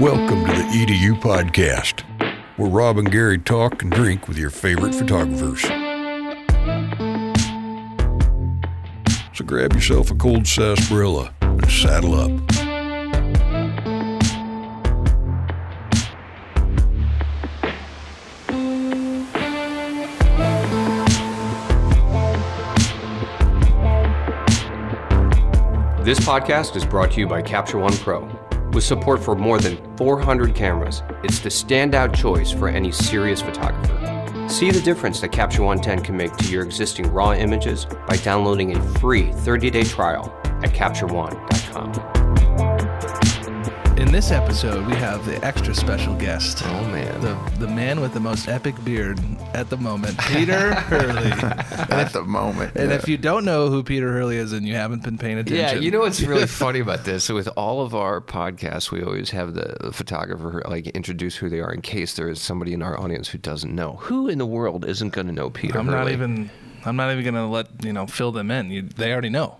Welcome to the EDU podcast, where Rob and Gary talk and drink with your favorite photographers. So grab yourself a cold sarsaparilla and saddle up. This podcast is brought to you by Capture One Pro. With support for more than 400 cameras, it's the standout choice for any serious photographer. See the difference that Capture One 10 can make to your existing RAW images by downloading a free 30 day trial at CaptureOne.com. In this episode, we have the extra special guest. Oh, man. The, the man with the most epic beard at the moment, Peter Hurley. at the moment. And yeah. if you don't know who Peter Hurley is and you haven't been paying attention, Yeah, you know what's really funny about this? With all of our podcasts, we always have the photographer like introduce who they are in case there is somebody in our audience who doesn't know. Who in the world isn't going to know Peter? I'm not even. I'm not even gonna let you know fill them in. You, they already know.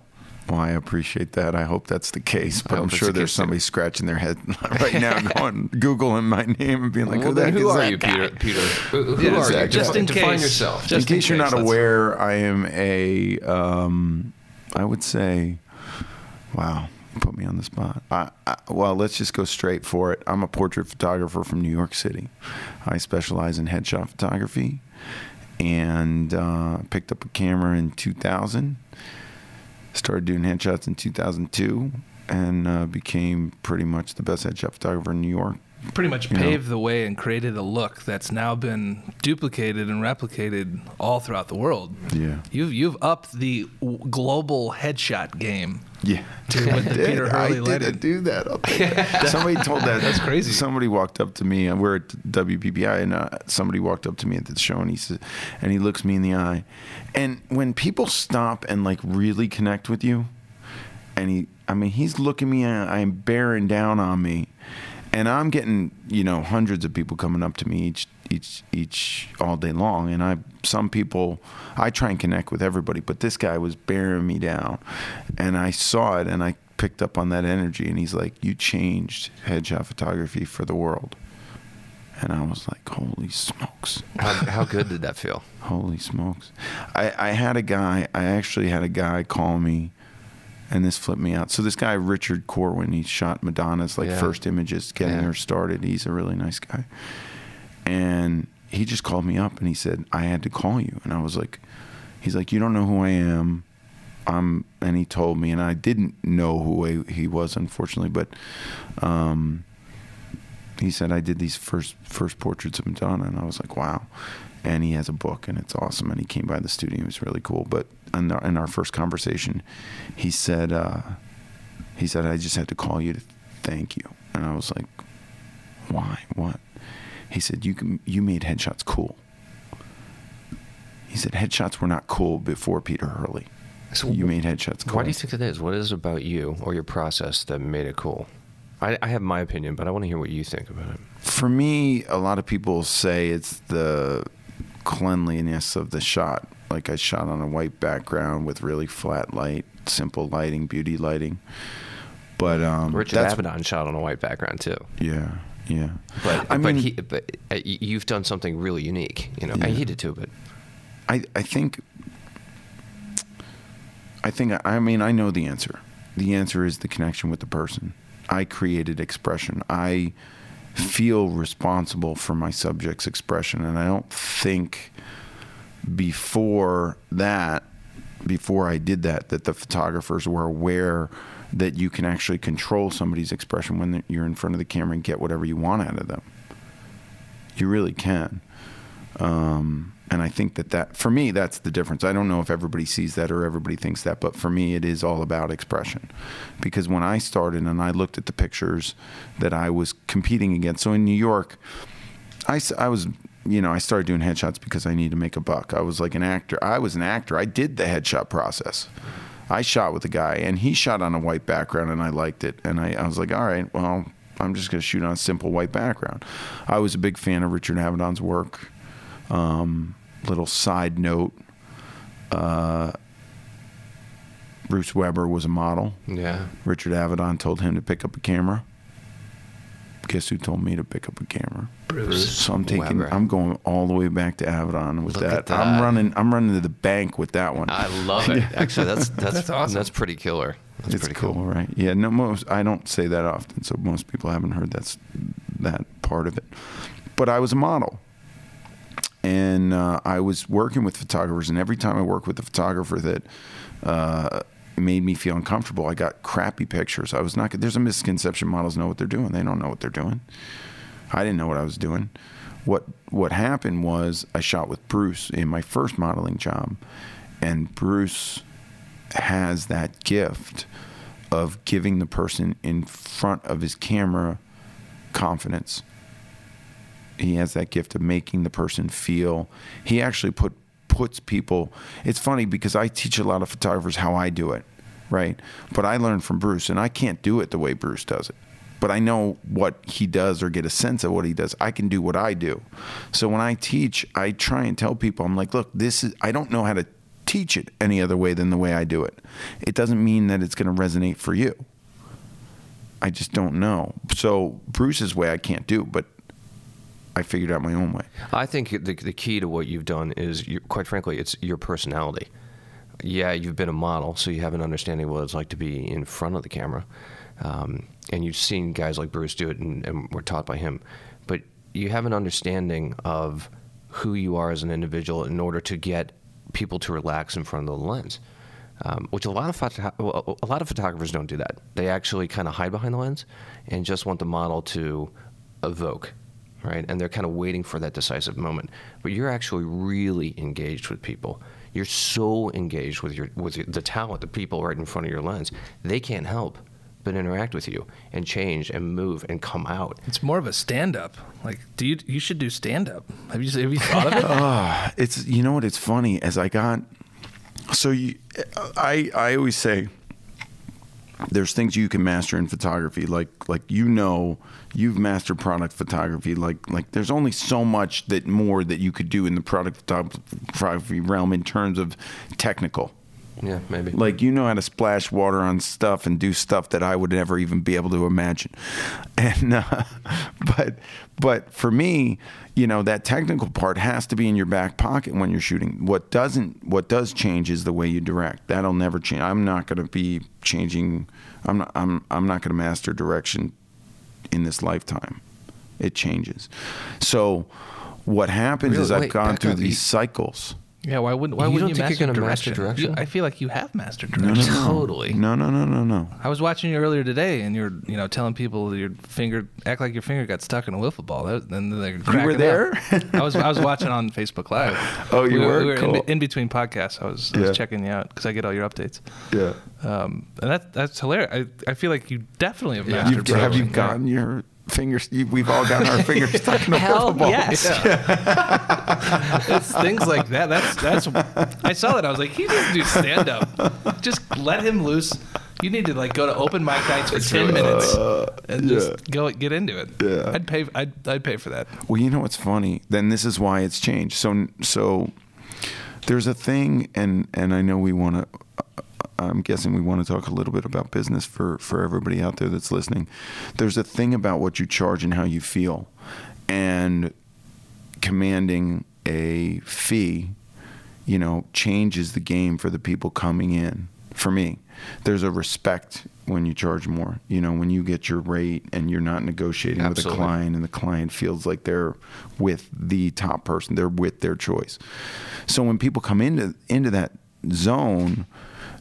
Well, I appreciate that. I hope that's the case. But I'm sure the there's case, too. somebody scratching their head right now, going googling my name and being like, Well, "Who the then heck who is are that you, guy?" Peter? Peter, who, who Yeah, are you? Just Define- in define case. yourself. Just in in case you're not let's- aware, I am a, um, I would say, wow, put me on the spot. I, I, well, let's just go straight for it. I'm a portrait photographer from New York City. I specialize in headshot photography and uh, picked up a camera in 2000. Started doing headshots in 2002 and uh, became pretty much the best headshot photographer in New York. Pretty much You know. paved the way and created a look that's now been duplicated and replicated all throughout the world. Yeah. You've you've upped the global headshot game. Yeah, To- I did. Peter Hurley I did do that. Somebody told that. That's crazy. Somebody walked up to me. and We're at WPPI, and uh, somebody walked up to me at the show, and he said, and he looks me in the eye, and when people stop and like really connect with you, and he, I mean, he's looking me, and I'm bearing down on me, and I'm getting, you know, hundreds of people coming up to me each, each, each all day long, and I, some people, I try and connect with everybody, but this guy was bearing me down, and I saw it, and I picked up on that energy, and he's like, "You changed headshot photography for the world," and I was like, "Holy smokes!" How, how good did that feel? Holy smokes. I, I had a guy, I actually had a guy call me, and this flipped me out. So, this guy, Richard Corman, he shot Madonna's like Yeah. first images, getting Yeah. her started. He's a really nice guy. And he just called me up and he said, I had to call you. And I was like, he's like, You don't know who I am. Um, and he told me, and I didn't know who he- he was, unfortunately, but um, he said I did these first first portraits of Madonna, and I was like, wow. And he has a book, and it's awesome. And he came by the studio; it was really cool. But in our, in our first conversation, he said, uh, he said, I just had to call you to thank you. And I was like, why? What? He said, you can, you made headshots cool. He said headshots were not cool before Peter Hurley. So you made headshots cool. Why do you think that is? What is it about you or your process that made it cool? I, I have my opinion, but I want to hear what you think about it. For me, a lot of people say it's the cleanliness of the shot. Like I shot on a white background with really flat light, simple lighting, beauty lighting. But um, Richard that's Avedon shot on a white background too. yeah, yeah. But I but mean, he but uh, you've done something really unique. You know, Yeah. and he did too. But I, I think I think I mean I know the answer. The answer is the connection with the person. I created expression. I feel responsible for my subject's expression and I don't think before that before I did that that the photographers were aware that you can actually control somebody's expression when you're in front of the camera and get whatever you want out of them. You really can. Um, and I think that that for me that's the difference. I don't know if everybody sees that or everybody thinks that, but for me it is all about expression. Because when I started and I looked at the pictures that I was competing against, so in New York, I, I was you know I started doing headshots because I need to make a buck. I was like an actor. I was an actor. I did the headshot process. I shot with a guy and he shot on a white background and I liked it and I, I was like, all right, well. I'm just going to shoot on a simple white background. I was a big fan of Richard Avedon's work. Um, little side note: uh, Bruce Weber was a model. yeah, Richard Avedon told him to pick up a camera. Guess who told me to pick up a camera? Bruce. So I'm taking. Weber. I'm going all the way back to Avedon with Look that. I'm running. I'm running to the bank with that one. I love it. Actually, that's that's That's awesome. That's pretty killer. That's it's pretty cool, right? Yeah. No, most I don't say that often, so most people haven't heard that's that part of it. But I was a model, and uh, I was working with photographers, and every time I worked with a photographer that uh, made me feel uncomfortable, I got crappy pictures. I was not. Good. There's a misconception models know what they're doing. They don't know what they're doing. I didn't know what I was doing. What what happened was I shot with Bruce in my first modeling job, and Bruce has that gift of giving the person in front of his camera confidence. He has that gift of making the person feel. He actually put puts people. It's funny because I teach a lot of photographers how I do it, right? But I learned from Bruce, and I can't do it the way Bruce does it. But I know what he does or get a sense of what he does. I can do what I do. So when I teach, I try and tell people, I'm like, look, this is, I don't know how to teach it any other way than the way I do it. It doesn't mean that it's going to resonate for you. I just don't know. So Bruce's way I can't do, but I figured out my own way. I think the the key to what you've done is, you, quite frankly, it's your personality. Yeah, you've been a model, so you have an understanding of what it's like to be in front of the camera, um, and you've seen guys like Bruce do it, and, and were taught by him. But you have an understanding of who you are as an individual in order to get people to relax in front of the lens. Um, which a lot of photo- a lot of photographers don't do that. They actually kind of hide behind the lens and just want the model to evoke, right? And they're kind of waiting for that decisive moment. But you're actually really engaged with people. You're so engaged with your with your, the talent, the people right in front of your lens. They can't help but interact with you and change and move and come out. It's more of a stand up. Like, do you you should do stand up? Have you have you thought of it? Ah, it's you know what? It's funny as I got. So you, I I always say there's things you can master in photography, like like you know you've mastered product photography. Like like there's only so much that more that you could do in the product photography realm in terms of technical. Yeah, maybe. Like you know how to splash water on stuff and do stuff that I would never even be able to imagine. And uh, but but for me, you know, that technical part has to be in your back pocket when you're shooting. What doesn't what does change is the way you direct. That'll never change. I'm not going to be changing I'm not I'm I'm not going to master direction in this lifetime. It changes. So what happens Really? is I've Wait, gone through these You- cycles. Yeah, why wouldn't why You wouldn't don't you think you're master gonna master direction? direction? You- I feel like you have mastered No, no, direction. no. Totally. No, no, no, no, no. I was watching you earlier today, and you're you know telling people that your finger act like your finger got stuck in a wiffle ball. That, and they're cracking there? up. I was I was watching on Facebook Live. Oh, you we were? We were Cool. in, in between podcasts. I was, I Yeah. checking you out because I get all your updates. Yeah. Um, and that that's hilarious. I, I feel like you definitely have mastered. You've, have you direction. gotten your fingers? We've all gotten our fingers stuck in a Hell wiffle ball. yes. it's things like that. That's that's. I saw that. I was like, he doesn't do stand up. Just let him loose. You need to like go to open mic nights for ten minutes uh, and just go get into it. Yeah. I'd pay. I'd, I'd pay for that. Well, you know what's funny? Then this is why it's changed. So, so there's a thing, and and I know we want to. I'm guessing we want to talk a little bit about business for for everybody out there that's listening. There's a thing about what you charge and how you feel, and commanding a fee, you know, changes the game for the people coming in. For me, there's a respect when you charge more. You know, when you get your rate and you're not negotiating with a client and the client feels like they're with the top person, they're with their choice. So when people come into into that zone,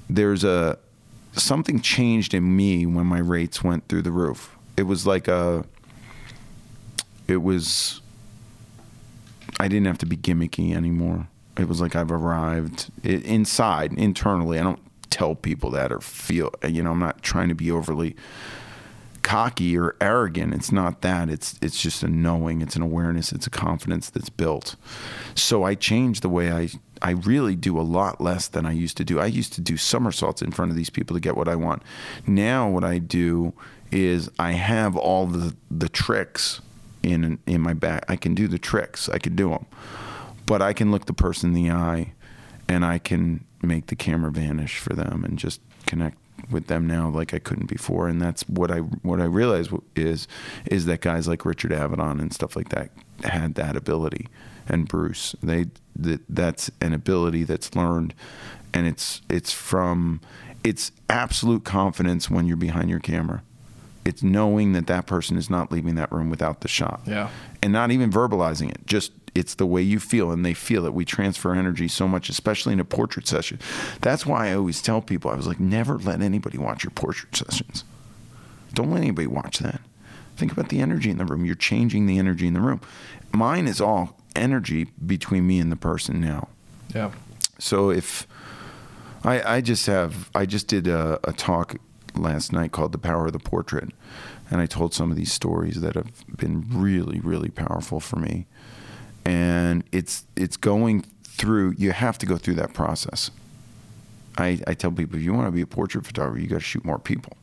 there's a something changed in me when my rates went through the roof. It was like a it was I didn't have to be gimmicky anymore. It was like I've arrived it, inside, internally. I don't tell people that or feel, you know, I'm not trying to be overly cocky or arrogant. It's not that. It's it's just a knowing, it's an awareness, it's a confidence that's built. So I changed the way I I really do a lot less than I used to do. I used to do somersaults in front of these people to get what I want. Now what I do is I have all the the tricks in in my back. I can do the tricks. I can do them. But I can look the person in the eye and I can make the camera vanish for them and just connect with them now like I couldn't before, and that's what I what I realized is is that guys like Richard Avedon and stuff like that had that ability, and Bruce they that that's an ability that's learned, and it's it's from it's absolute confidence when you're behind your camera. It's knowing that that person is not leaving that room without the shot. Yeah. And not even verbalizing it. Just it's the way you feel and they feel it. We transfer energy so much, especially in a portrait session. That's why I always tell people I was like, never let anybody watch your portrait sessions. Don't let anybody watch that. Think about the energy in the room. You're changing the energy in the room. Mine is all energy between me and the person now. Yeah. So if I, I just have, I just did a, a talk last night called "The Power of the Portrait," and I told some of these stories that have been really, really powerful for me. And it's it's going through. You have to go through that process. I, I tell people if you want to be a portrait photographer, you got to shoot more people.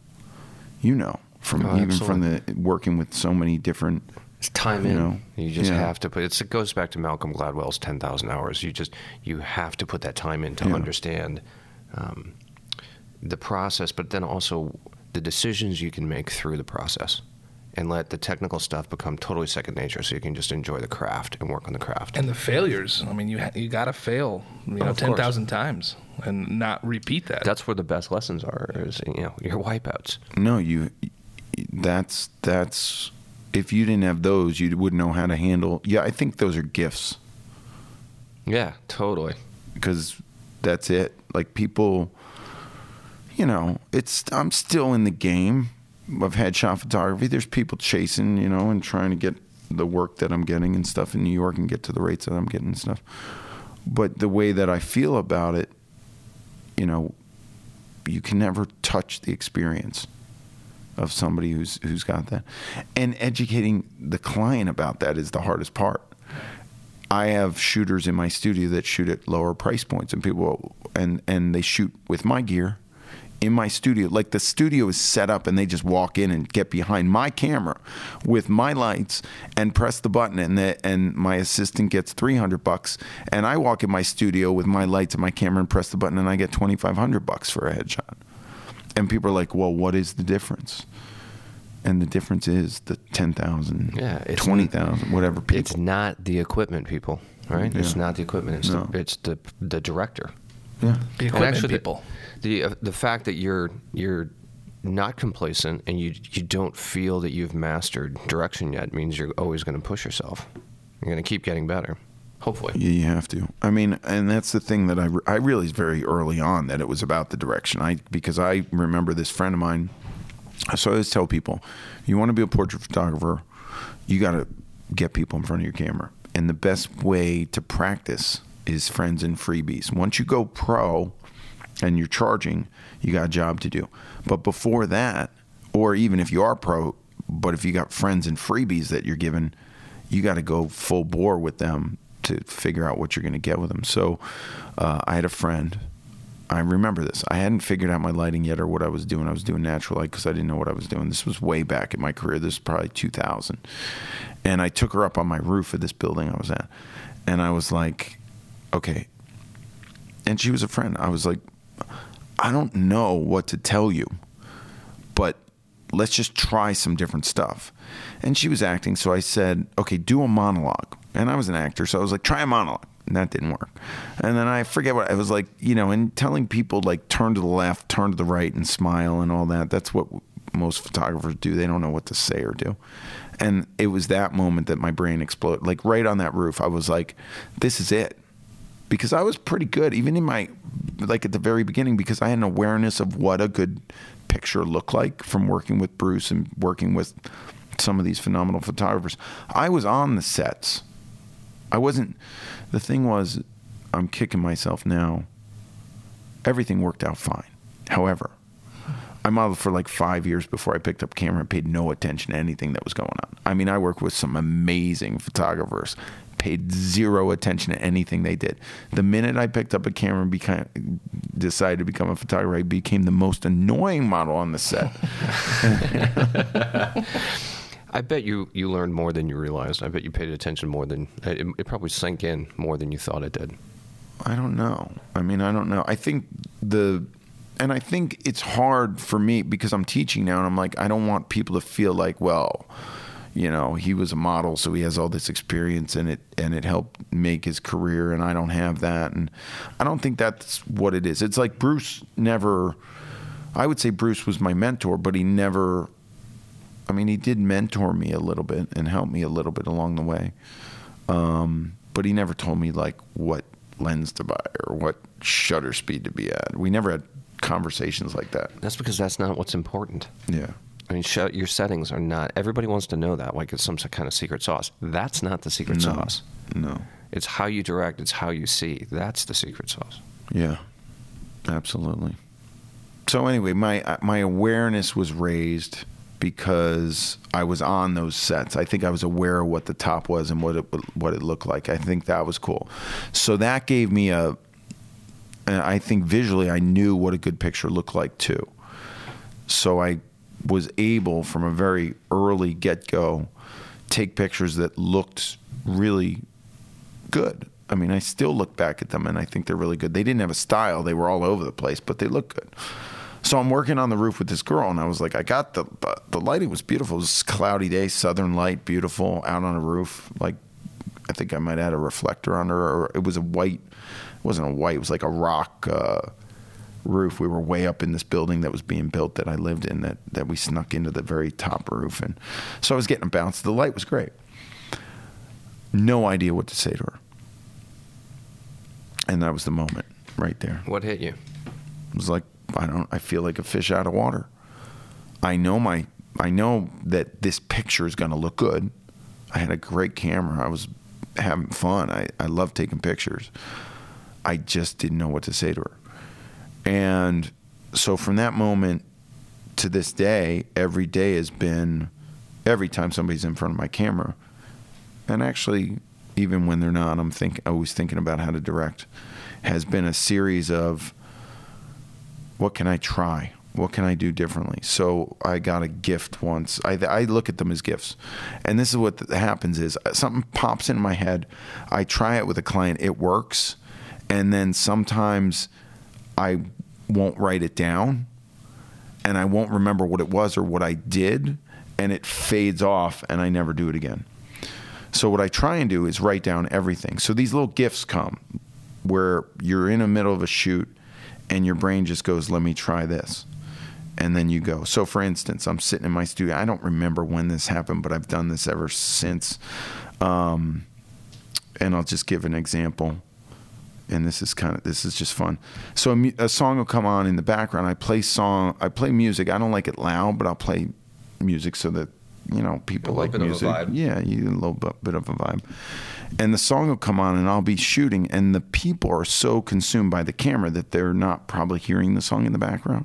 You know, from Oh, even from the working with so many different. It's time You in. know, you just yeah. have to put. It's, it goes back to Malcolm Gladwell's ten thousand hours. You just you have to put that time in to Yeah. understand um, the process, but then also the decisions you can make through the process, and let the technical stuff become totally second nature, so you can just enjoy the craft and work on the craft. And the failures. I mean, you ha- you got to fail, you know, of ten times and not repeat that. That's where the best lessons are. Is you know your wipeouts. No, you. That's that's. If you didn't have those, you wouldn't know how to handle. Yeah, I think those are gifts. Yeah, totally. because that's it. Like people, you know, it's I'm still in the game of headshot photography. There's people chasing, you know, and trying to get the work that I'm getting and stuff in New York and get to the rates that I'm getting and stuff. But the way that I feel about it, you know, you can never touch the experience of somebody who's who's got that. And educating the client about that is the hardest part. I have shooters in my studio that shoot at lower price points, and people and and they shoot with my gear in my studio. Like the studio is set up, and they just walk in and get behind my camera with my lights and press the button, and the, and my assistant gets three hundred bucks, and I walk in my studio with my lights and my camera and press the button, and I get twenty five hundred bucks for a headshot. And people are like, "Well, what is the difference?" And the difference is the ten thousand, Yeah, twenty thousand, whatever. People. It's not the equipment, people. Right? It's not the equipment. It's No. the it's the the director. yeah. the And equipment actually, the- people. The uh, the fact that you're you're not complacent and you you don't feel that you've mastered direction yet means you're always going to push yourself. You're going to keep getting better. Hopefully. Yeah, you have to. I mean, and that's the thing that I, re- I realized very early on that it was about the direction. I because I remember this friend of mine. So I always tell people, you want to be a portrait photographer, you got to get people in front of your camera, and the best way to practice is friends and freebies. Once you go pro, and you're charging, you got a job to do. But before that, or even if you are pro, but if you got friends and freebies that you're given, you got to go full bore with them to figure out what you're going to get with them. So uh, I had a friend. I remember this. I hadn't figured out my lighting yet or what I was doing. I was doing natural light because I didn't know what I was doing. This was way back in my career. This was probably 2000. And I took her up on my roof of this building I was at. And I was like, okay. And she was a friend. I was like, I don't know what to tell you, but let's just try some different stuff. And she was acting, so I said, okay, do a monologue. And I was an actor, so I was like, try a monologue. And that didn't work. And then I forget what I was like, you know, and telling people like turn to the left, turn to the right, and smile and all that. That's what most photographers do. They don't know what to say or do. And it was that moment that my brain exploded. Like right on that roof, I was like, this is it because I was pretty good, even in my like at the very beginning, because I had an awareness of what a good picture looked like from working with Bruce and working with some of these phenomenal photographers. I was on the sets. I wasn't. The thing was, I'm kicking myself now. Everything worked out fine. However, I modeled for like five years before I picked up camera and paid no attention to anything that was going on. I mean, I worked with some amazing photographers, paid zero attention to anything they did. The minute I picked up a camera and became, decided to become a photographer, I became the most annoying model on the set. I bet you you learned more than you realized. I bet you paid attention more than it, it probably sank in more than you thought it did. I don't know. I mean, I don't know. I think the and I think it's hard for me because I'm teaching now, and I'm like, I don't want people to feel like, well, you know, he was a model, so he has all this experience, and it and it helped make his career, and I don't have that, and I don't think that's what it is. It's like Bruce never. I would say Bruce was my mentor, but he never. I mean, he did mentor me a little bit and help me a little bit along the way, um, but he never told me like what lens to buy or what shutter speed to be at. We never had conversations like that. That's because that's not what's important. Yeah. I mean, sh- your settings are not. Everybody wants to know that, like it's some kind of secret sauce. That's not the secret No. sauce. No. It's how you direct. It's how you see. That's the secret sauce. Yeah. Absolutely. So anyway, my my awareness was raised because I was on those sets. I think I was aware of what the top was and what it what it looked like. I think that was cool. So that gave me a I think visually I knew what a good picture looked like too. So I was able from a very early get-go take pictures that looked really good. I mean, I still look back at them and I think they're really good. They didn't have a style; they were all over the place, but they look good. So I'm working on the roof with this girl, and I was like, I got the the lighting was beautiful. It was a cloudy day, southern light, beautiful, out on a roof. Like, I think I might have had a reflector on her, or it was a white. It wasn't a white. It was like a rock uh, roof. We were way up in this building that was being built that I lived in. That that we snuck into the very top roof, and so I was getting a bounce. The light was great. No idea what to say to her. And that was the moment right there. What hit you? It was like I don't I feel like a fish out of water. I know my I know that this picture is going to look good. I had a great camera. I was having fun. I I love taking pictures. I just didn't know what to say to her. And so from that moment to this day, every day has been every time somebody's in front of my camera. And actually even when they're not, I'm think always thinking about how to direct has been a series of what can I try? What can I do differently? So I got a gift once. I, I look at them as gifts, and this is what happens: is uh, something pops in my head. I try it with a client, it works, and then sometimes I won't write it down, and I won't remember what it was or what I did, and it fades off, and I never do it again. So what I try and do is write down everything. So these little gifts come where you're in the middle of a shoot and your brain just goes, "Let me try this." And then you go. So for instance, I'm sitting in my studio. I don't remember when this happened, but I've done this ever since. Um, and I'll just give an example. And this is kind of this is just fun. So a, a song will come on in the background. I play song. I play music. I don't like it loud, but I'll play music so that you know people like bit of a music. vibe. Yeah, you a little bit, bit of a vibe. And the song will come on, and I'll be shooting, and the people are so consumed by the camera that they're not probably hearing the song in the background.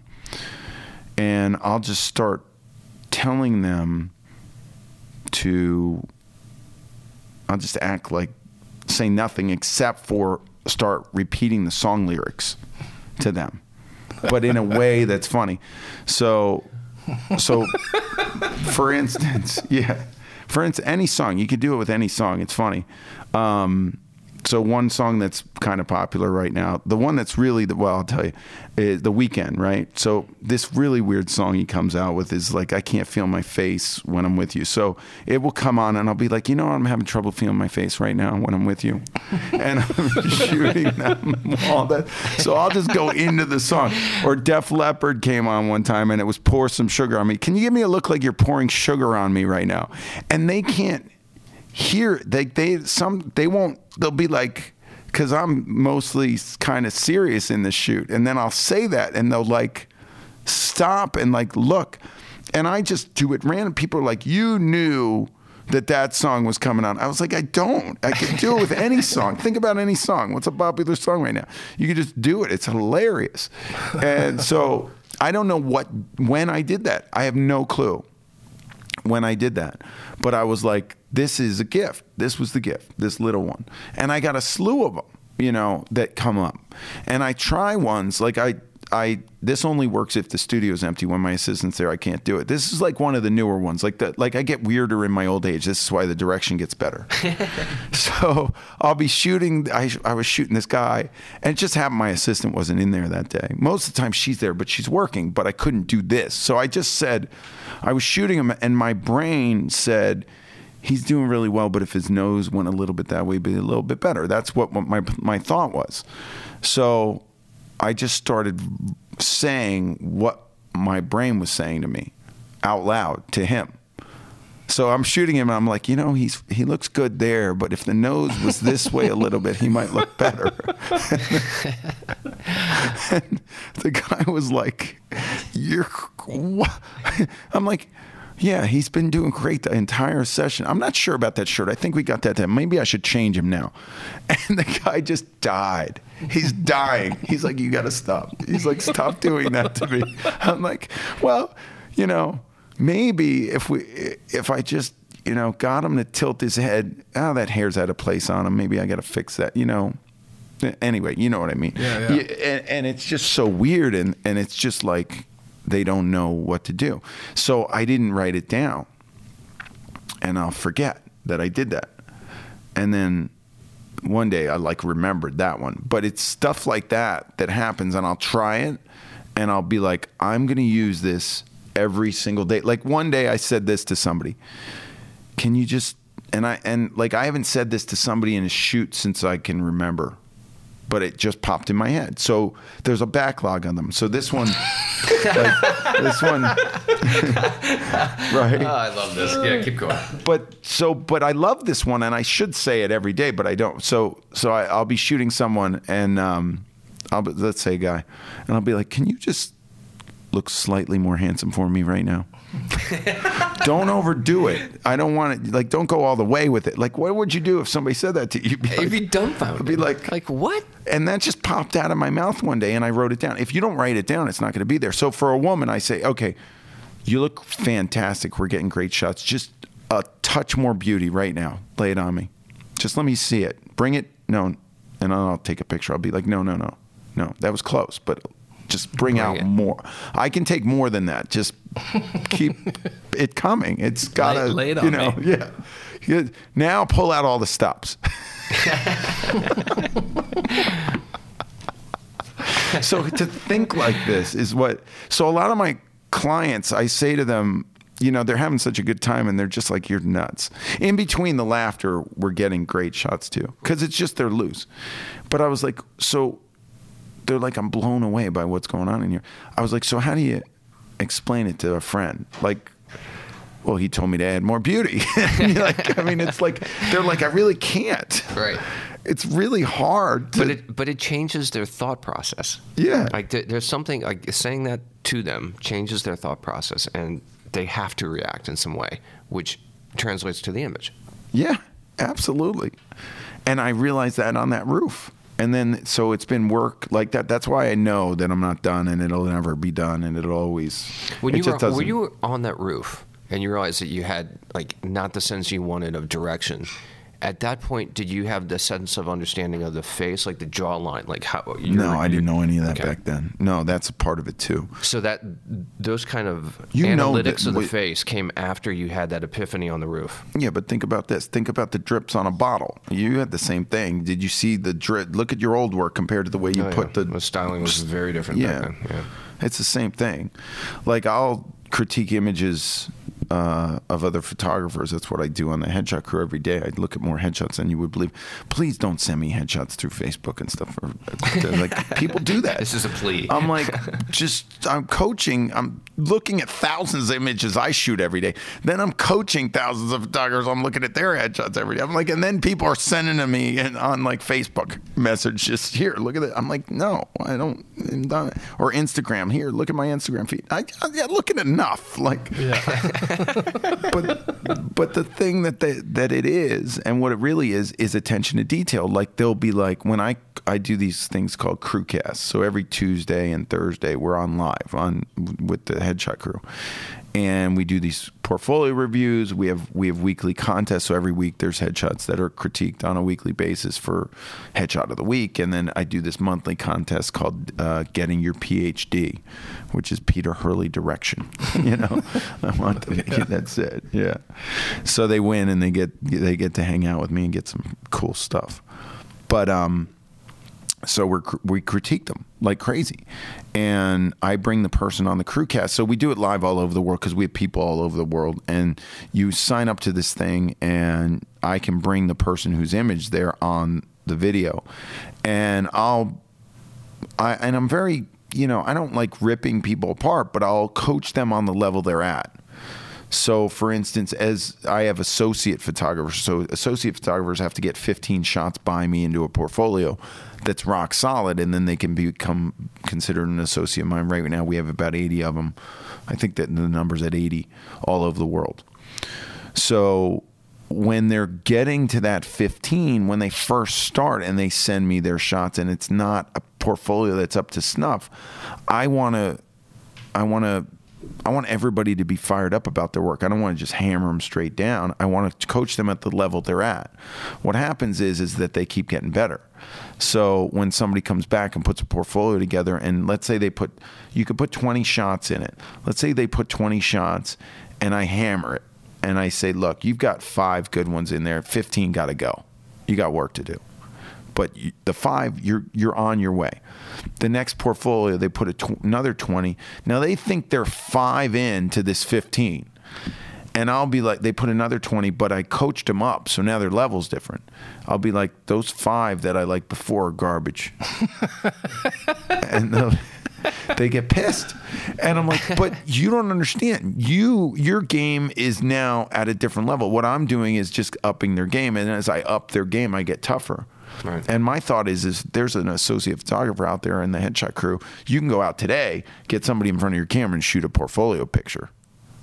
And I'll just start telling them to. I'll just act like say nothing except for start repeating the song lyrics to them, but in a way that's funny. So, so for instance, yeah, for instance, any song you could do it with any song. It's funny. Um, so one song that's kind of popular right now, the one that's really the well, I'll tell you, is the Weeknd, right? So this really weird song he comes out with is like I can't feel my face when I'm with you. So it will come on and I'll be like, you know, I'm having trouble feeling my face right now when I'm with you, and I'm shooting them all that. So I'll just go into the song. Or Def Leppard came on one time and it was pour some sugar on me. Can you give me a look like you're pouring sugar on me right now? And they can't hear they they some they won't they'll be like because i'm mostly kind of serious in the shoot. And then i'll say that and they'll like stop and like look. And i just do it random. People are like you knew that that song was coming on i was like i don't. I can do it with any song. Think about any song. What's a popular song right now? You can just do it. It's hilarious. And so i don't know what when i did that. I have no clue when I did that. But I was like, this is a gift. This was the gift, this little one. And I got a slew of them, you know, that come up. And I try ones, like I, I this only works if the studio's empty. When my assistant's there, I can't do it. This is like one of the newer ones. Like that, like I get weirder in my old age. This is why the direction gets better. so I'll be shooting. I I was shooting this guy, and it just happened my assistant wasn't in there that day. Most of the time she's there, but she's working. But I couldn't do this, so I just said, I was shooting him, and my brain said he's doing really well, but if his nose went a little bit that way, it'd be a little bit better. That's what my my thought was. So I just started saying what my brain was saying to me out loud to him. So I'm shooting him, and I'm like, you know, he's he looks good there, but if the nose was this way a little bit, he might look better. and the guy was like, "You're,"? I'm like, yeah, he's been doing great the entire session. I'm not sure about that shirt. I think we got that. Then maybe I should change him now. And the guy just died. He's dying. He's like, you got to stop. He's like, stop doing that to me. I'm like, well, you know, maybe if we, if I just, you know, got him to tilt his head. Oh, that hair's out of place on him. Maybe I got to fix that. You know. Anyway, you know what I mean. Yeah, yeah. And, and it's just so weird, and and it's just like they don't know what to do. So I didn't write it down. And I'll forget that I did that. And then one day I like remembered that one. But it's stuff like that that happens and I'll try it and I'll be like I'm going to use this every single day. Like one day I said this to somebody. Can you just and I and like I haven't said this to somebody in a shoot since I can remember but it just popped in my head. So there's a backlog on them. So this one, like, this one, right? Oh, I love this. Yeah, keep going. But so, but I love this one, and I should say it every day, but I don't. So, so I, I'll be shooting someone, and um, I'll be, let's say a guy, and I'll be like, "Can you just look slightly more handsome for me right now?" don't overdo it. I don't want it. Like, don't go all the way with it. Like, what would you do if somebody said that to you? You'd be You'd be dumbfounded. I'd be like, like what? and that just popped out of my mouth one day and I wrote it down. If you don't write it down, it's not going to be there. So for a woman, I say, okay, you look fantastic. We're getting great shots. Just a touch more beauty right now. Lay it on me. Just let me see it. Bring it. No. And I'll take a picture. I'll be like, no, no, no. No, that was close, but just bring, Bring out it. more. I can take more than that. Just keep it coming. It's got to, it you know, me. yeah. Yeah. Now pull out all the stops. so to think like this is what so a lot of my clients i say to them you know they're having such a good time and they're just like you're nuts in between the laughter we're getting great shots too because it's just they're loose but i was like so they're like i'm blown away by what's going on in here i was like so how do you explain it to a friend like well he told me to add more beauty like i mean it's like they're like i really can't Right. it's really hard to, But it but it changes their thought process. Yeah. Like there, there's something like saying that to them changes their thought process, and they have to react in some way, which translates to the image. Yeah, absolutely. And I realized that on that roof. And then, so it's been work like that. That's why I know that I'm not done and it'll never be done and it'll always. When it you were, were you on that roof and you realized that you had like not the sense you wanted of direction, at that point, did you have the sense of understanding of the face, like the jawline, like how? No, I didn't know any of that Okay. back then. No, that's a part of it too. So that those kind of You analytics that of the we- face came after you had that epiphany on the roof. Yeah, but think about this. Think about the drips on a bottle. You had the same thing. Did you see the drip? Look at your old work compared to the way you Oh, put yeah. the. styling was very different yeah. back then. Yeah. It's the same thing. Like I'll critique images uh, of other photographers. That's what I do on the headshot crew every day. I look at more headshots than you would believe. Please don't send me headshots through Facebook and stuff. Or, like people do that. This is a plea. I'm like, just I'm coaching. I'm looking at thousands of images I shoot every day. Then I'm coaching thousands of photographers. I'm looking at their headshots every day. I'm like, and then people are sending to me and on like Facebook message, just here, look at it. I'm like, no, I don't. I'm not- Or Instagram, here, look at my Instagram feed. I, I yeah, look at enough. Like, but but the thing that they, that it is and what it really is is attention to detail. Like they'll be like when i i do these things called crew casts. So every tuesday and thursday we're on live on with the headshot crew and we do these portfolio reviews. We have we have weekly contests, so every week there's headshots that are critiqued on a weekly basis for headshot of the week, and then I do this monthly contest called uh, Getting Your PhD, which is Peter Hurley direction. you know, I want to, that's it. Yeah. So they win and they get they get to hang out with me and get some cool stuff, but um so we we critique them like crazy, and I bring the person on the crew cast. So we do it live all over the world because we have people all over the world, and you sign up to this thing, and I can bring the person whose image there on the video, and I'll, I and I'm very you know I don't like ripping people apart, but I'll coach them on the level they're at. So, for instance, as I have associate photographers, so associate photographers have to get 15 shots by me into a portfolio that's rock solid, and then they can become considered an associate of mine. Right now, we have about 80 of them. I think that the number's at 80 all over the world. So, when they're getting to that 15, when they first start and they send me their shots, and it's not a portfolio that's up to snuff, I want to, I want to I want everybody to be fired up about their work. I don't want to just hammer them straight down. I want to coach them at the level they're at. What happens is is that they keep getting better. So when somebody comes back and puts a portfolio together and let's say they put you could put 20 shots in it. Let's say they put 20 shots and I hammer it and I say, "Look, you've got 5 good ones in there. 15 got to go. You got work to do." But the 5 you're you're on your way. The next portfolio they put tw- another 20 now they think they're five in to this 15 and i'll be like they put another 20 but i coached them up so now their level's different. I'll be like those five that i liked before are garbage. And they get pissed. And i'm like but you don't understand. You your game is now at a different level. What i'm doing is just upping their game. And as i up their game i get tougher Right. And my thought is, is there's an associate photographer out there in the headshot crew. You can go out today, get somebody in front of your camera, and shoot a portfolio picture.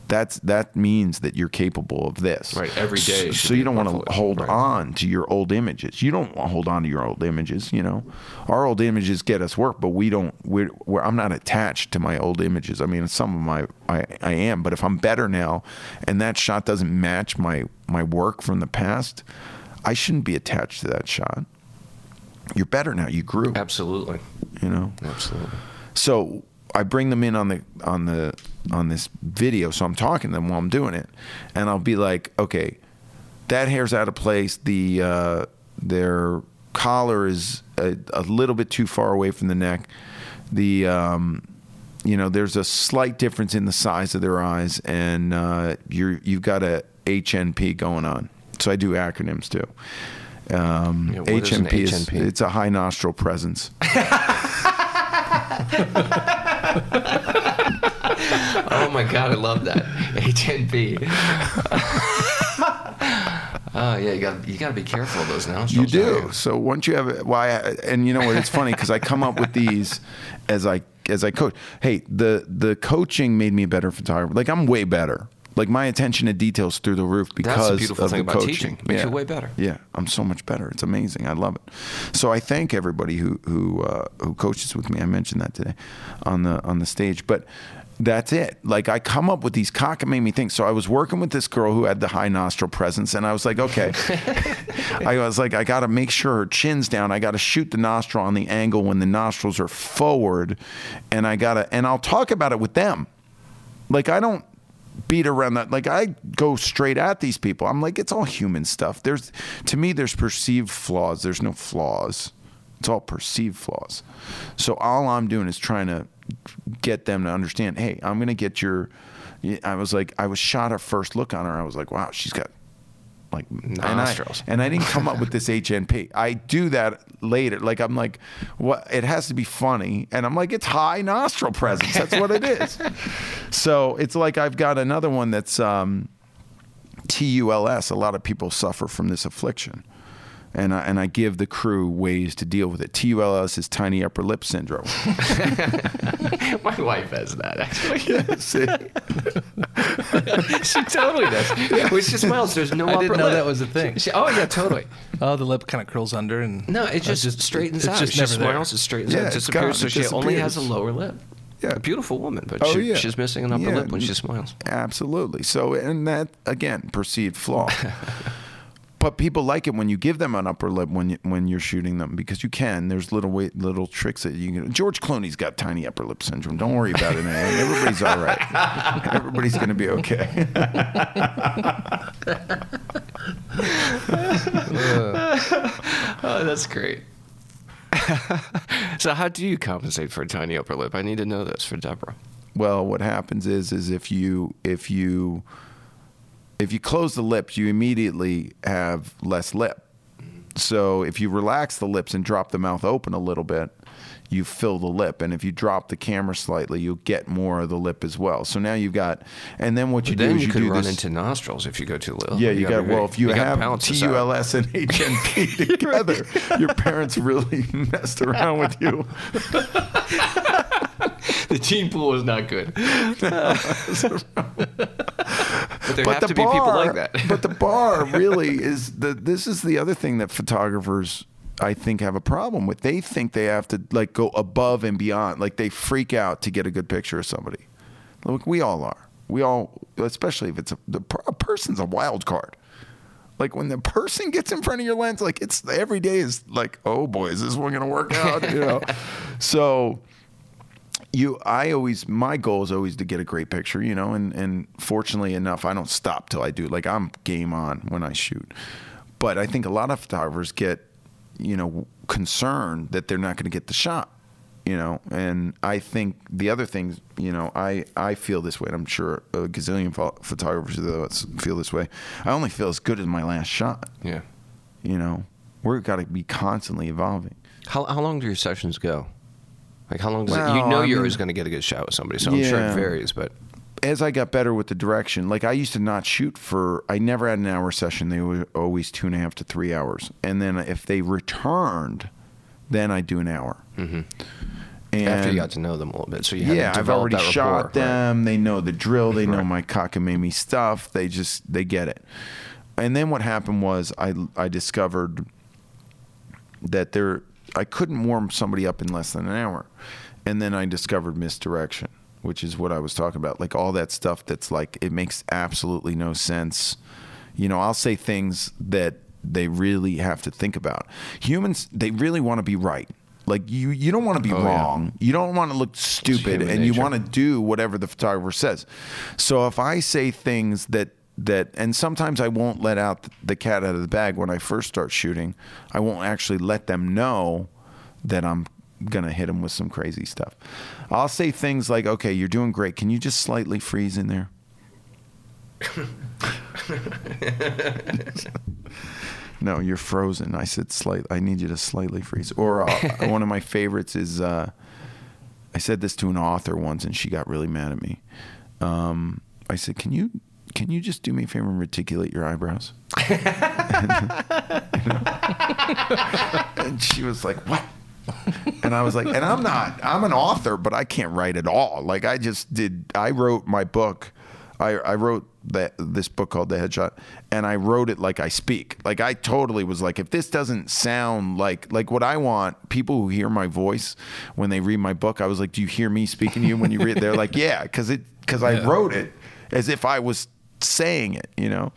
That's that means that you're capable of this. Right. Every day. So, so you don't want to hold right. on to your old images. You don't want to hold on to your old images. You know, our old images get us work, but we don't. We're, we're, I'm not attached to my old images. I mean, some of my I, I am, but if I'm better now, and that shot doesn't match my my work from the past, I shouldn't be attached to that shot you're better now. You grew. Absolutely. You know. Absolutely. So I bring them in on the on the on this video. So I'm talking to them while I'm doing it, and I'll be like, okay, that hair's out of place. The uh, their collar is a, a, little bit too far away from the neck. The um, you know, there's a slight difference in the size of their eyes, and uh, you're you've got a HNP going on. So I do acronyms too. Um, yeah, HNP, is, HNP? it's a high nostril presence. oh my god, I love that HNP. Oh yeah, you got you got to be careful of those nostrils. You do. So once you have why, and you know what? It's funny because I come up with these as I as I coach. Hey, the the coaching made me a better photographer. Like I'm way better. Like my attention to details through the roof because That's the beautiful of thing the about coaching. teaching. Makes yeah. you way better. Yeah, I'm so much better. It's amazing. I love it. So I thank everybody who who uh, who coaches with me. I mentioned that today on the on the stage, but that's it. Like I come up with these cock and made me think. So I was working with this girl who had the high nostril presence, and I was like, okay. I was like, I got to make sure her chin's down. I got to shoot the nostril on the angle when the nostrils are forward, and I gotta. And I'll talk about it with them. Like I don't beat around that. Like I go straight at these people. I'm like, it's all human stuff. There's to me, there's perceived flaws. There's no flaws. It's all perceived flaws. So all I'm doing is trying to get them to understand. Hey, I'm gonna get your. I was like, I was shot a first look on her. I was like, wow, she's got like nostrils. And I, and I didn't come up with this HNP. I do that later. Like I'm like, what? It has to be funny, and I'm like, it's high nostril presence. That's what it is. so it's like I've got another one that's um, TULS. A lot of people suffer from this affliction and I, and I give the crew ways to deal with it. TULS is tiny upper lip syndrome. My wife has that actually. Yeah, she totally does. Yeah. When she smiles, there's no. Upper lip. I didn't know lip. that was a thing. She, oh yeah, totally. oh, the lip kind of curls under and no, it just, just straightens it's out. Just she never smiles, there. it straightens yeah, out. It disappears. So it she disappears. only has a lower lip. yeah. A beautiful woman, but Oh, she, yeah. she's missing an upper Yeah. lip when she smiles. Absolutely. So, and that again, perceived flaw. But people like it when you give them an upper lip when you, when you're shooting them because you can. There's little way, little tricks that you can. George Clooney's got tiny upper lip syndrome. Don't worry about it. Man. Everybody's all right. Everybody's going to be okay. Oh, that's great. so, how do you compensate for a tiny upper lip? I need to know this for Deborah. well, what happens is is if you if you if you close the lips, you immediately have less lip. So if you relax the lips and drop the mouth open a little bit, you fill the lip. And if you drop the camera slightly, you'll get more of the lip as well. So now you've got, and then what you do is you, you could do run this. into nostrils if you go too little. yeah, you, gotta got. Well, if you, gotta have balance this out. TULS and HNP together, your parents really messed around with you. the gene pool is not good. but there have the to be people bar- like that. but the bar really is the. This is the other thing that photographers, I think, have a problem with. They think they have to like go above and beyond. Like they freak out to get a good picture of somebody. Look, we all are. We all, especially if it's a, the, a person's a wild card. Like when the person gets in front of your lens, like it's every day is like, oh boy, is this one gonna work out? You know, so you i always my goal is always to get a great picture you know and and fortunately enough i don't stop till i do like i'm game on when i shoot but i think a lot of photographers get you know concerned that they're not going to get the shot you know and i think the other things you know i i feel this way and i'm sure a gazillion pho- photographers feel this way i only feel as good as my last shot yeah. you know we've got to be constantly evolving How, how long do your sessions go? Like, how long does it? You know, I you're mean- always going to get a good shot with somebody, so I'm sure it varies. But as I got better with the direction, like I used to not shoot for, I never had an hour session. They were always two and a half to three hours. And then if they returned, then I do an hour. Mm-hmm. And after you got to know them a little bit, so you had yeah, I've already shot rapport, right? them. They know the drill. They know Right. my cockamamie stuff. They just they get it. And then what happened was I I discovered that there I couldn't warm somebody up in less than an hour, and then I discovered misdirection, which is what I was talking about. Like all that stuff that's like it makes absolutely no sense. You know, I'll say things that they really have to think about. Humans, they really want to be right. Like you, you don't want to be Oh, yeah. wrong. You don't want to look stupid, and you want to do whatever the photographer says. So if I say things that that, and sometimes I won't let out the cat out of the bag when I first start shooting. I won't actually let them know that I'm gonna hit them with some crazy stuff. I'll say things like, "Okay, you're doing great. Can you just slightly freeze in there?" no, you're frozen. I said slight. I need you to slightly freeze. Or uh, one of my favorites is uh, I said this to an author once, and she got really mad at me. Um, I said, "Can you can you just do me a favor and reticulate your eyebrows?" and she was like, "What?" and I was like, "And I'm not. I'm an author, but I can't write at all. Like I just did. I wrote my book. I I wrote that this book called The Headshot, and I wrote it like I speak. Like I totally was like, if this doesn't sound like like what I want, people who hear my voice when they read my book, I was like, do you hear me speaking to you when you read? it? They're like, yeah, because it because I wrote it as if I was saying it, you know.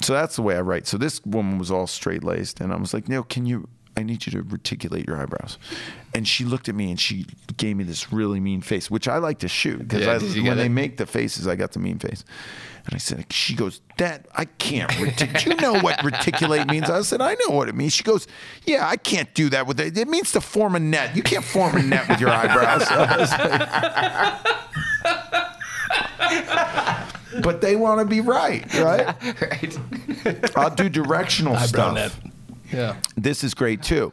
So that's the way I write. So this woman was all straight laced, and I was like, "No, can you? I need you to reticulate your eyebrows." And she looked at me and she gave me this really mean face, which I like to shoot because Yeah, when they it? make the faces, I got the mean face. And I said, "She goes, that I can't. Retic- do you know what reticulate means?" I said, "I know what it means." She goes, "Yeah, I can't do that with it. It means to form a net. You can't form a net with your eyebrows." I was like- but they want to be right, right? right. I'll do directional Eyebrow stuff. Yeah. This is great too.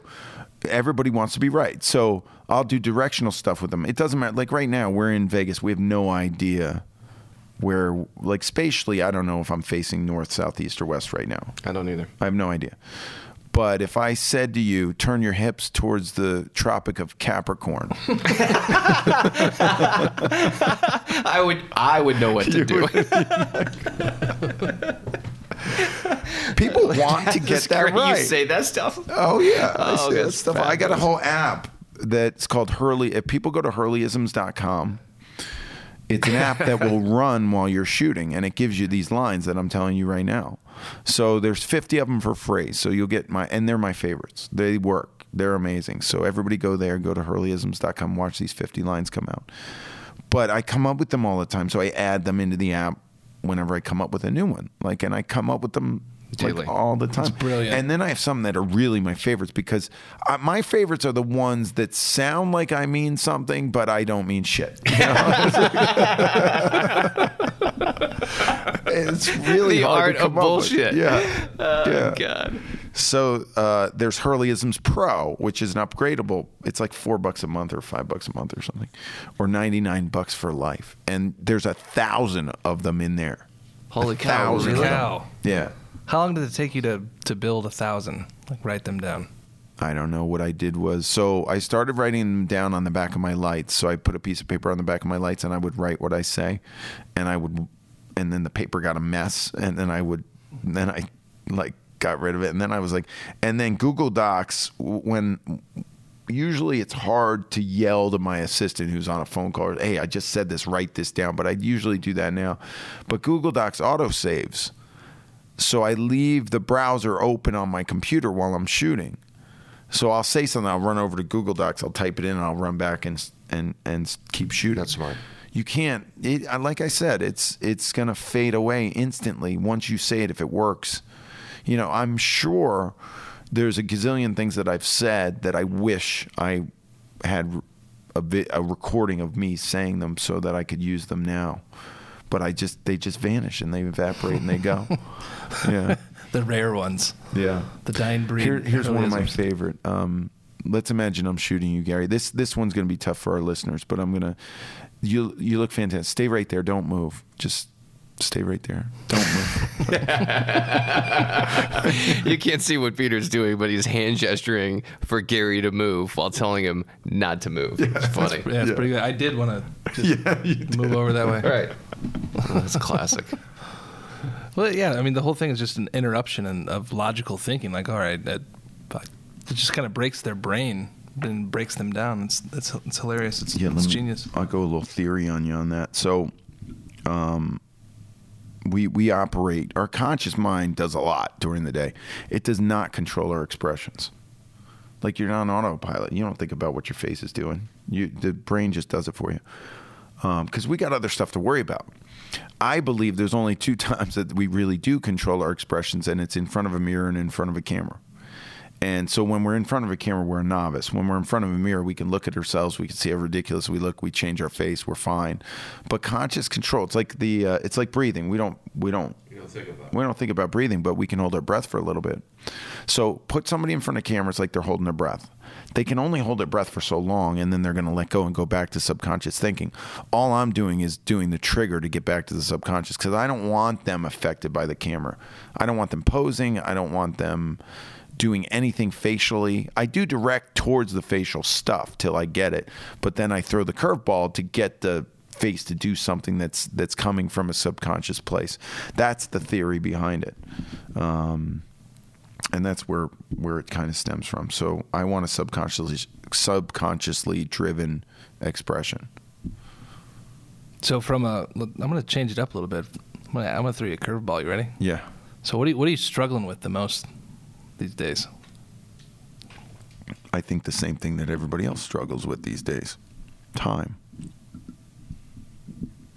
Everybody wants to be right. So I'll do directional stuff with them. It doesn't matter. Like right now, we're in Vegas. We have no idea where, like spatially, I don't know if I'm facing north, south, east, or west right now. I don't either. I have no idea. But if I said to you, turn your hips towards the Tropic of Capricorn, I would. I would know what to do. people want to get that great right. You say that stuff. Oh yeah, I Oh, see that stuff. I got a whole app that's called Hurley. If people go to hurleyisms.com, it's an app that will run while you're shooting, and it gives you these lines that I'm telling you right now. So there's 50 of them for free. So you'll get my, and they're my favorites. They work. They're amazing. So everybody go there, go to hurleyisms.com, watch these 50 lines come out. But I come up with them all the time, so I add them into the app whenever I come up with a new one. Like, and I come up with them Daily. like all the time. brilliant. And then I have some that are really my favorites because uh, my favorites are the ones that sound like I mean something, but I don't mean shit. You know? it's really The hard art to come of up with. bullshit. Yeah. yeah. God. So uh, there's Hurleyisms Pro, which is an upgradable. It's like four bucks a month or five bucks a month or something, or ninety nine bucks for life. And there's a thousand of them in there. Holy cow! thousand really? Cow. Yeah. How long did it take you to, to build a thousand? Like write them down. I don't know what I did was so I started writing them down on the back of my lights. So I put a piece of paper on the back of my lights and I would write what I say, and I would, and then the paper got a mess, and then I would, then I like got rid of it, and then I was like, and then Google Docs when. Usually it's hard to yell to my assistant who's on a phone call, hey, I just said this, write this down. But I usually do that now. But Google Docs auto saves. So I leave the browser open on my computer while I'm shooting. So I'll say something. I'll run over to Google Docs. I'll type it in, and I'll run back and and and keep shooting. That's smart. You can't. It, like I said, it's it's gonna fade away instantly once you say it. If it works, you know, I'm sure there's a gazillion things that I've said that I wish I had a, vi- a recording of me saying them so that I could use them now. But I just they just vanish and they evaporate and they go. Yeah. The rare ones. Yeah. The dying breed. Here, here's one of my favorite. Um, let's imagine I'm shooting you, Gary. This this one's going to be tough for our listeners, but I'm gonna. You you look fantastic. Stay right there. Don't move. Just stay right there. Don't move. you can't see what Peter's doing, but he's hand gesturing for Gary to move while telling him not to move. It's funny. Yeah, it's pretty good. I did want to yeah. You move over that way. Right. That's classic. Well, yeah. I mean, the whole thing is just an interruption and of logical thinking. Like, all right, that, but it just kind of breaks their brain and breaks them down. It's it's, it's hilarious. It's, Yeah, it's me- genius. I'll go a little theory on you on that. So, um, we we operate. Our conscious mind does a lot during the day. It does not control our expressions. Like you're not on autopilot. You don't think about what your face is doing. You the brain just does it for you. Because we got other stuff to worry about. I believe there's only two times that we really do control our expressions, and it's in front of a mirror and in front of a camera. And so when we're in front of a camera, we're a novice. When we're in front of a mirror, we can look at ourselves. We can see how ridiculous we look. We change our face. We're fine. But conscious control, it's like the, uh, it's like breathing. We don't, we don't, we don't think about breathing, but we can hold our breath for a little bit. So put somebody in front of cameras like they're holding their breath. They can only hold their breath for so long, and then they're going to let go and go back to subconscious thinking. All I'm doing is doing the trigger to get back to the subconscious because I don't want them affected by the camera. I don't want them posing. I don't want them doing anything facially. I do direct towards the facial stuff till I get it, but then I throw the curveball to get the face to do something that's that's coming from a subconscious place. That's the theory behind it. Um, and that's where where it kind of stems from. So I want a subconsciously subconsciously driven expression. So from a, I'm going to change it up a little bit. I'm going to, I'm going to throw you a curveball. You ready? Yeah. So what are you, what are you struggling with the most these days? I think the same thing that everybody else struggles with these days. Time.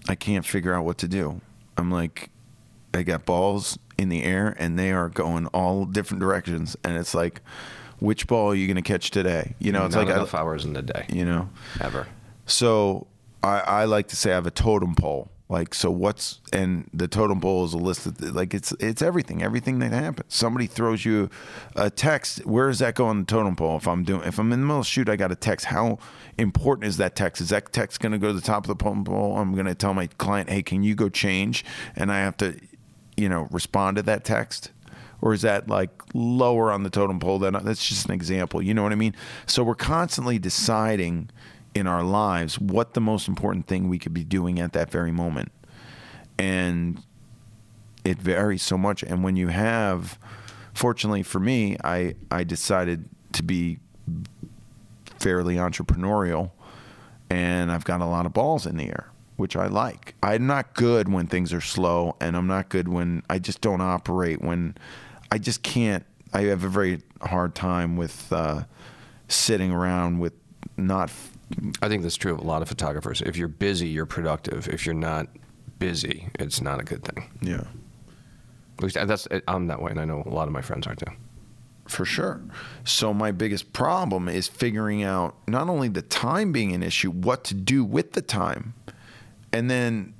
I can't figure out what to do. I'm like I got balls in the air and they are going all different directions and it's like which ball are you going to catch today? You know, it's Not like enough I, hours in the day. you know. Ever. So I, I like to say I have a totem pole. Like so, what's and the totem pole is a list of like it's it's everything, everything that happens. Somebody throws you a text. Where does that go on the totem pole? If I'm doing, if I'm in the middle of shoot, I got a text. How important is that text? Is that text going to go to the top of the totem pole? I'm going to tell my client, hey, can you go change? And I have to, you know, respond to that text or is that like lower on the totem pole? Then that's just an example. You know what I mean? So we're constantly deciding in our lives what the most important thing we could be doing at that very moment, and it varies so much. And when you have, fortunately for me, I I decided to be fairly entrepreneurial, and I've got a lot of balls in the air, which I like. I'm not good when things are slow, and I'm not good when I just don't operate when I just can't. I have a very hard time with uh, sitting around with not. I think that's true of a lot of photographers. If you're busy, you're productive. If you're not busy, it's not a good thing. Yeah. At least uh, that's uh, I'm that way, and I know a lot of my friends are too. For sure. So my biggest problem is figuring out not only the time being an issue, what to do with the time, and then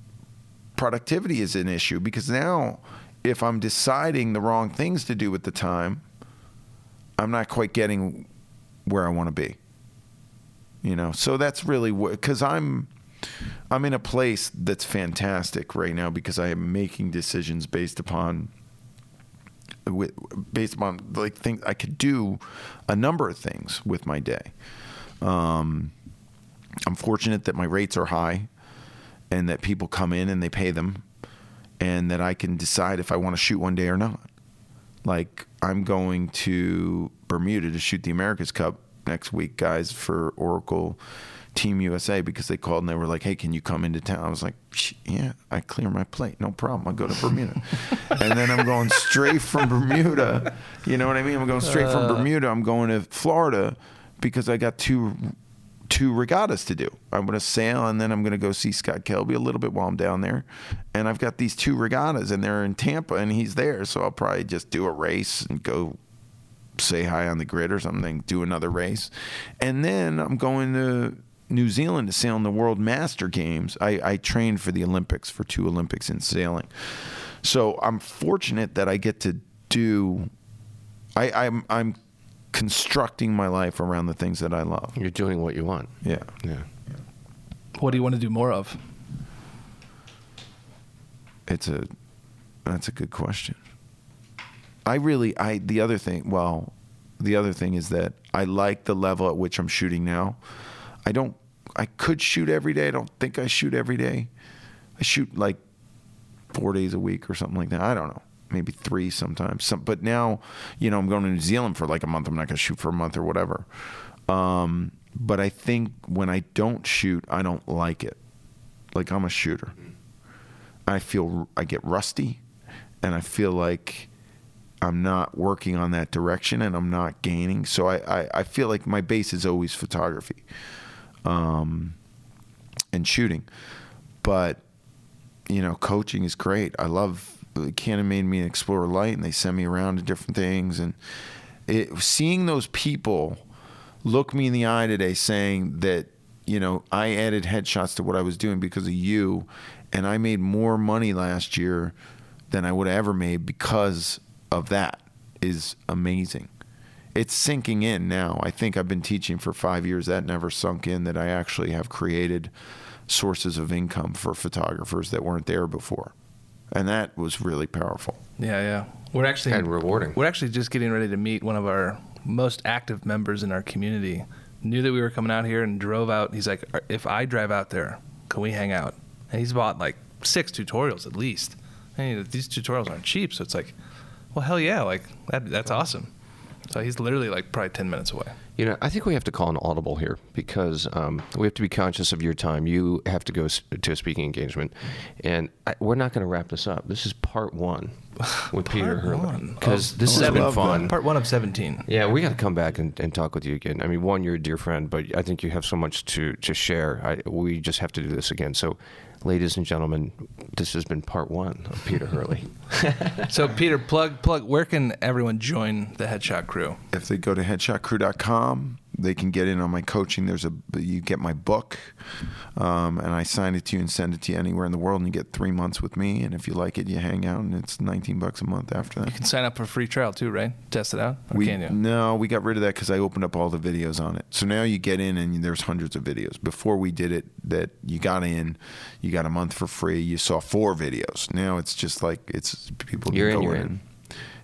productivity is an issue because now if I'm deciding the wrong things to do with the time, I'm not quite getting where I want to be. You know, so that's really what because I'm I'm in a place that's fantastic right now because I am making decisions based upon with, based upon like things I could do a number of things with my day. Um, I'm fortunate that my rates are high and that people come in and they pay them and that I can decide if I want to shoot one day or not. Like I'm going to Bermuda to shoot the America's Cup next week, guys, for Oracle Team USA because they called and they were like, "Hey, can you come into town?" I was like, "Yeah, I clear my plate, no problem. I'll go to Bermuda." and then I'm going straight from Bermuda. You know what I mean? I'm going straight from uh. Bermuda. I'm going to Florida because I got two two regattas to do. I'm going to sail and then I'm going to go see Scott Kelby a little bit while I'm down there. And I've got these two regattas and they're in Tampa and he's there, so I'll probably just do a race and go say hi on the grid or something, do another race. And then I'm going to New Zealand to sail in the World Master Games. I, I trained for the Olympics, for two Olympics in sailing. So I'm fortunate that I get to do. I, I'm I'm constructing my life around the things that I love. You're doing what you want. Yeah. Yeah. What do you want to do more of? It's a that's a good question. I really I the other thing well, the other thing is that I like the level at which I'm shooting now. I don't I could shoot every day. I don't think I shoot every day. I shoot like 4 days a week or something like that. I don't know. Maybe 3 sometimes. Some, but now, you know, I'm going to New Zealand for like a month. I'm not going to shoot for a month or whatever. Um, but I think when I don't shoot, I don't like it. Like I'm a shooter. I feel I get rusty and I feel like I'm not working on that direction and I'm not gaining. So I, I, I feel like my base is always photography um, and shooting. But, you know, coaching is great. I love Canon made me explore light and they send me around to different things. And it, seeing those people look me in the eye today saying that, you know, I added headshots to what I was doing because of you and I made more money last year than I would have ever made because of that is amazing. It's sinking in now. I think I've been teaching for five years. That never sunk in that I actually have created sources of income for photographers that weren't there before. And that was really powerful. Yeah, yeah. We're actually And rewarding. We're actually just getting ready to meet one of our most active members in our community. Knew that we were coming out here and drove out. He's like, "If I drive out there, can we hang out?" And he's bought like six tutorials at least. And these tutorials aren't cheap, so it's like, well, hell yeah, like that, that's awesome. So he's literally like probably ten minutes away. You know, I think we have to call an audible here because um, we have to be conscious of your time. You have to go to a speaking engagement, and I, we're not going to wrap this up. This is part one with Peter Part one because of this has been fun. Part one of seventeen. Yeah, we got to come back and, and talk with you again. I mean, one, you're a dear friend, but I think you have so much to, to share. I, we just have to do this again. So, ladies and gentlemen, this has been part one of Peter Hurley. So Peter, plug plug. Where can everyone join the Headshot Crew? if they go to headshotcrew.com they can get in on my coaching there's a you get my book um, and i sign it to you and send it to you anywhere in the world and you get three months with me and if you like it you hang out and it's 19 bucks a month after that. You can sign up for a free trial too, right? Test it out, or we, can you? no we got rid of that because i opened up all the videos on it so now you get in and there's hundreds of videos before we did it that you got in you got a month for free you saw four videos now it's just like it's people You're can in, go you're in.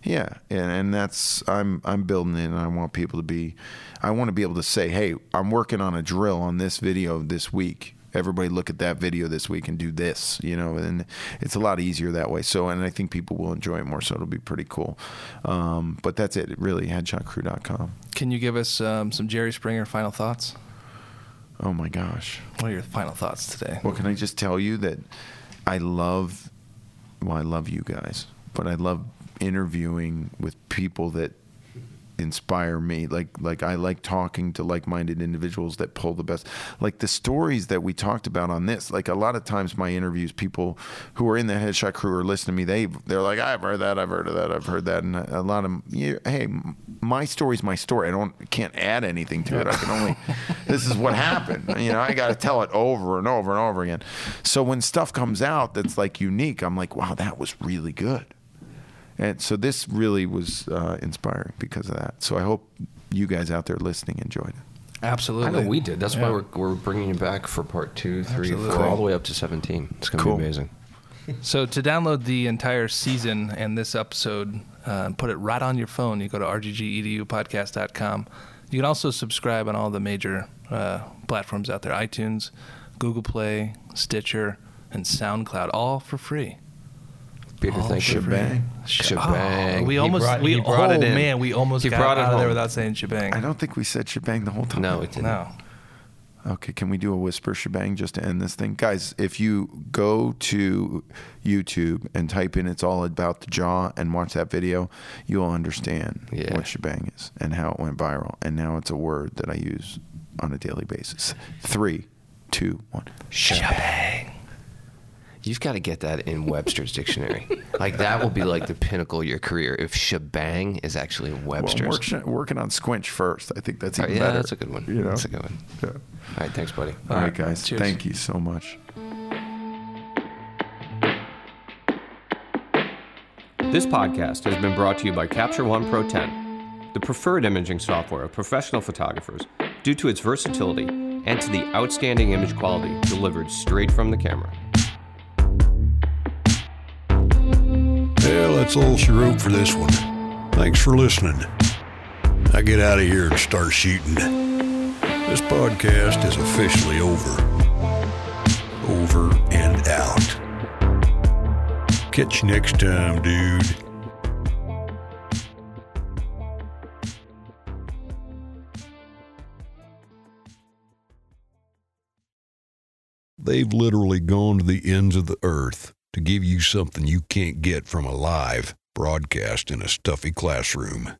Yeah, and and that's I'm I'm building it, and I want people to be, I want to be able to say, hey, I'm working on a drill on this video this week, everybody look at that video this week and do this, you know, and it's a lot easier that way. So, and I think people will enjoy it more. So it'll be pretty cool. Um, but that's it, really. Headshotcrew.com. Can you give us um, some Jerry Springer final thoughts? Oh my gosh. What are your final thoughts today? Well, can I just tell you that I love, well, I love you guys, but I love interviewing with people that inspire me. Like like I like talking to like-minded individuals that pull the best like the stories that we talked about on this. Like a lot of times my interviews people who are in the headshot crew are listening to me. They they're like I've heard that I've heard of that I've heard that. And a lot of you, hey my story's my story. I don't can't add anything to it. I can only this is what happened. You know I got to tell it over and over and over again. So when stuff comes out that's like unique I'm like wow that was really good and so this really was uh, inspiring because of that. So I hope you guys out there listening enjoyed it. Absolutely. I know we did. That's Yeah. why we're, we're bringing you back for part two, three, Absolutely. four, all the way up to 17. It's going to Cool. be amazing. So to download the entire season and this episode, uh, put it right on your phone. You go to proedupodcast.com. You can also subscribe on all the major uh, platforms out there: iTunes, Google Play, Stitcher, and SoundCloud, all for free. Peter, All thank for you. free. Shabang. Shabang. Oh, we almost brought- we he brought oh it in. man, we almost He got brought it out of there without saying shabang. I don't think we said shabang the whole time. No, it didn't. No. Okay, can we do a whisper shabang just to end this thing? Guys, if you go to YouTube and type in It's All About the Jaw and watch that video, you'll understand Yeah. what shabang is and how it went viral. And now it's a word that I use on a daily basis. Three, two, one. Shabang. You've got to get that in Webster's dictionary. Like that will be like the pinnacle of your career if shabang is actually in Well, Webster's. working, working on squinch first. I think that's oh, even right, yeah, better. that's a good one. You know? That's a good one. Yeah. All right, thanks, buddy. All right, guys. Cheers. Thank you so much. This podcast has been brought to you by Capture One Pro 10, the preferred imaging software of professional photographers due to its versatility and to the outstanding image quality delivered straight from the camera. Well, that's all she wrote for this one. Thanks for listening. I get out of here and start shooting. This podcast is officially over. Over and out. Catch you next time, dude. They've literally gone to the ends of the earth to give you something you can't get from a live broadcast in a stuffy classroom.